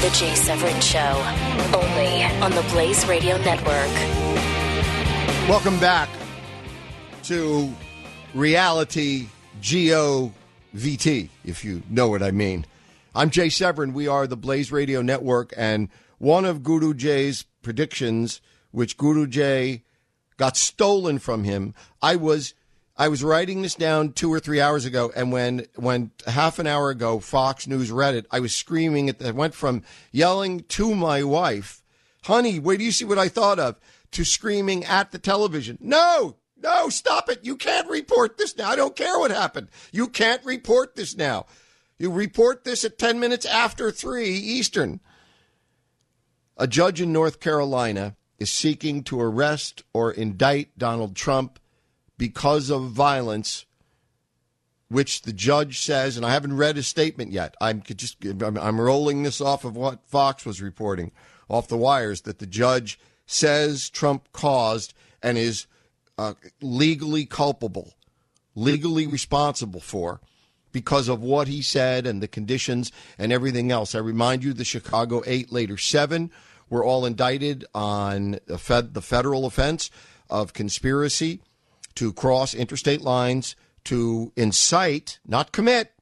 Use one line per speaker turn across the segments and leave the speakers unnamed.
The Jay Severin Show, only on the Blaze Radio Network.
Welcome back to reality GOVT, if you know what I mean. I'm Jay Severin. We are the Blaze Radio Network, and one of Guru Jay's predictions, which Guru Jay got stolen from him, I was I was writing this down two or three hours ago, and when when half an hour ago Fox News read it, I was screaming at. I went from yelling to my wife, "Honey, wait do you see what I thought of?" to screaming at the television. No, no, stop it! You can't report this now. I don't care what happened. You can't report this now. You report this at ten minutes after three Eastern. A judge in North Carolina is seeking to arrest or indict Donald Trump because of violence, which the judge says, and I haven't read his statement yet. I'm just I'm, rolling this off of what Fox was reporting off the wires that the judge says Trump caused and is uh, legally culpable, legally responsible for because of what he said and the conditions and everything else. I remind you, the Chicago Eight, later seven, were all indicted on the, fed, the federal offense of conspiracy to cross interstate lines to incite, not commit,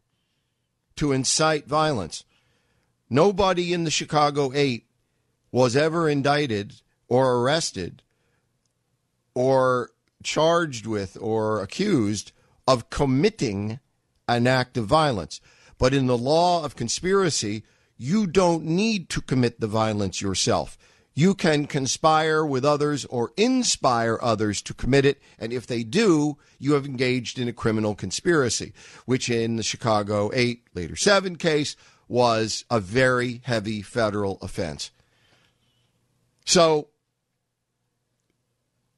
to incite violence. Nobody in the Chicago Eight was ever indicted or arrested or charged with or accused of committing an act of violence. But in the law of conspiracy, you don't need to commit the violence yourself. You can conspire with others or inspire others to commit it. And if they do, you have engaged in a criminal conspiracy, which in the Chicago 8, later 7 case was a very heavy federal offense. So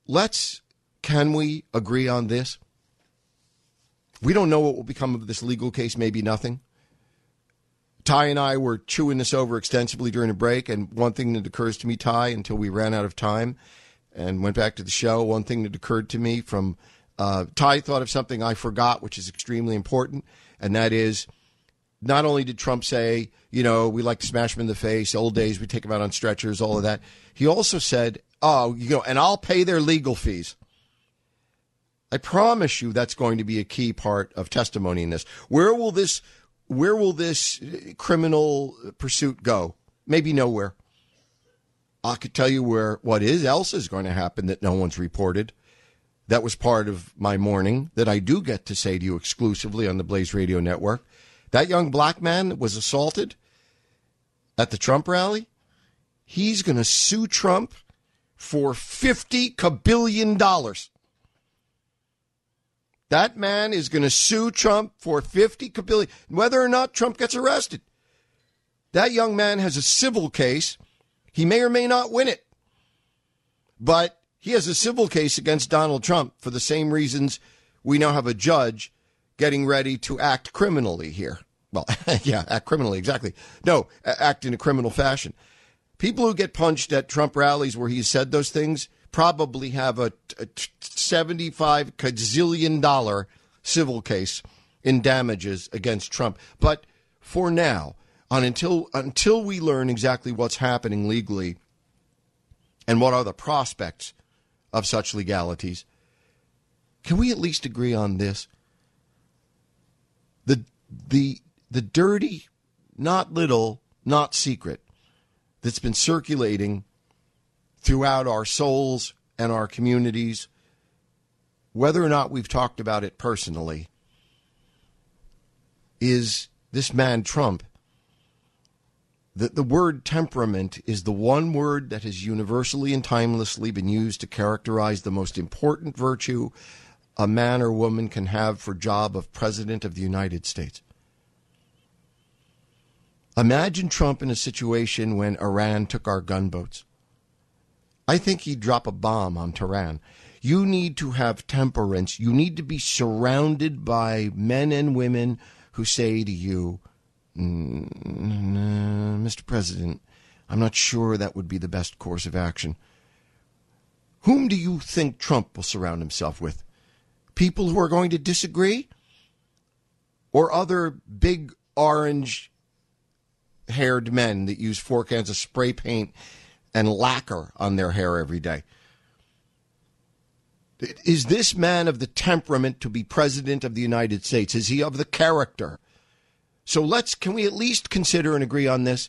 let's, can we agree on this? We don't know what will become of this legal case, maybe nothing. Ty and I were chewing this over extensively during a break, and one thing that occurs to me, Ty, until we ran out of time and went back to the show, one thing that occurred to me from uh, Ty thought of something I forgot, which is extremely important, and that is not only did Trump say, you know, we like to smash him in the face, old days, we take him out on stretchers, all of that. He also said, oh, you know, and I'll pay their legal fees. I promise you that's going to be a key part of testimony in this. Where will this where will this criminal pursuit go? Maybe nowhere. I could tell you where what is else is going to happen that no one's reported. That was part of my morning that I do get to say to you exclusively on the Blaze Radio Network. That young black man was assaulted at the Trump rally. He's going to sue Trump for $50 billion. That man is going to sue Trump for 50 billion, whether or not Trump gets arrested. That young man has a civil case. He may or may not win it. But he has a civil case against Donald Trump for the same reasons we now have a judge getting ready to act criminally here. Well, yeah, act criminally, exactly. No, act in a criminal fashion. People who get punched at Trump rallies where he said those things probably have a, a 75 gazillion dollar civil case in damages against Trump. But for now, on until until we learn exactly what's happening legally and what are the prospects of such legalities, can we at least agree on this? The the the dirty, not little, not secret that's been circulating throughout our souls and our communities, whether or not we've talked about it personally, is this man Trump that the word temperament is the one word that has universally and timelessly been used to characterize the most important virtue a man or woman can have for job of president of the United States. Imagine Trump in a situation when Iran took our gunboats. I think he'd drop a bomb on Tehran. You need to have temperance. You need to be surrounded by men and women who say to you, Mr. President, I'm not sure that would be the best course of action. Whom do you think Trump will surround himself with? People who are going to disagree? Or other big orange haired men that use four cans of spray paint and lacquer on their hair every day? Is this man of the temperament to be president of the United States? Is he of the character? So let's, can we at least consider and agree on this?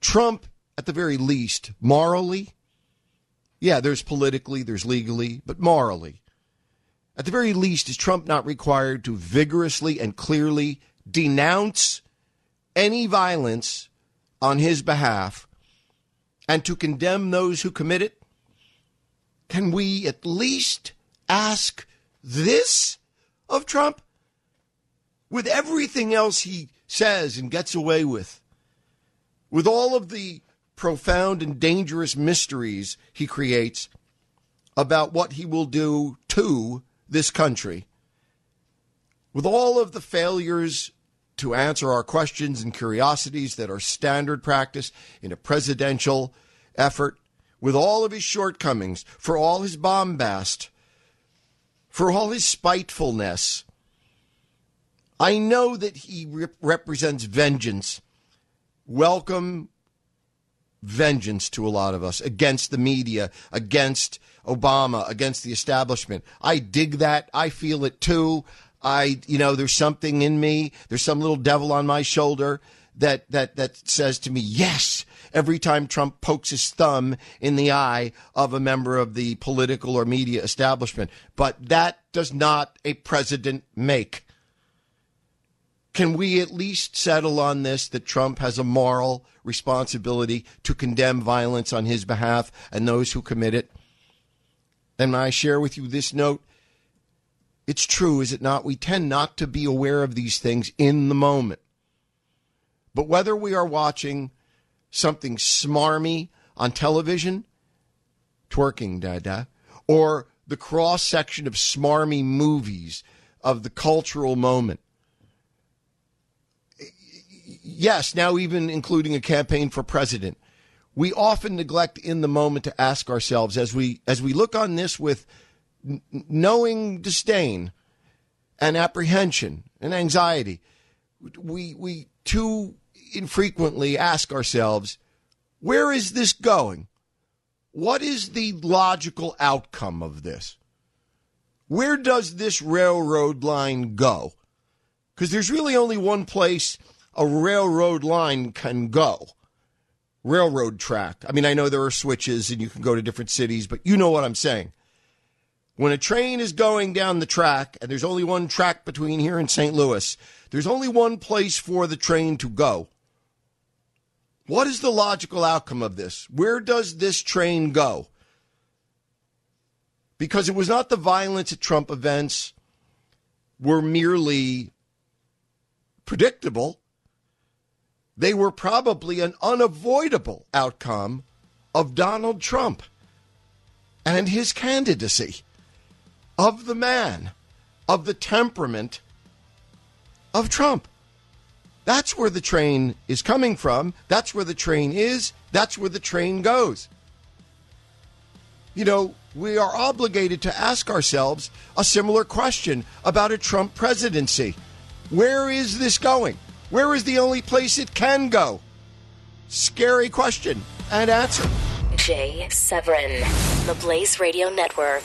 Trump, at the very least, morally, yeah, there's politically, there's legally, but morally, at the very least, is Trump not required to vigorously and clearly denounce any violence on his behalf and to condemn those who commit it? Can we at least ask this of Trump? With everything else he says and gets away with, with all of the profound and dangerous mysteries he creates about what he will do to this country, with all of the failures to answer our questions and curiosities that are standard practice in a presidential effort, with all of his shortcomings, for all his bombast, for all his spitefulness. I know that he rep- represents vengeance. Welcome vengeance to a lot of us against the media, against Obama, against the establishment. I dig that. I feel it too. I, you know, there's something in me. There's some little devil on my shoulder that that that says to me, yes, every time Trump pokes his thumb in the eye of a member of the political or media establishment. But that does not a president make. Can we at least settle on this that Trump has a moral responsibility to condemn violence on his behalf and those who commit it? And I share with you this note. It's true, is it not? We tend not to be aware of these things in the moment. But whether we are watching something smarmy on television, twerking dada, or the cross section of smarmy movies of the cultural moment. Yes, now even including a campaign for president. We often neglect in the moment to ask ourselves as we as we look on this with n- knowing disdain and apprehension and anxiety. We we too infrequently ask ourselves, where is this going? What is the logical outcome of this? Where does this railroad line go? Because there's really only one place a railroad line can go railroad track. I mean, I know there are switches and you can go to different cities, but you know what I'm saying. When a train is going down the track, and there's only one track between here and St. Louis, there's only one place for the train to go. What is the logical outcome of this? Where does this train go? Because it was not the violence at Trump events were merely predictable. They were probably an unavoidable outcome of Donald Trump and his candidacy, of the man, of the temperament of Trump. That's where the train is coming from. That's where the train is. That's where the train goes. You know, we are obligated to ask ourselves a similar question about a Trump presidency. Where is this going? Where is the only place it can go? Scary question and answer.
Jay Severin, the Blaze Radio Network.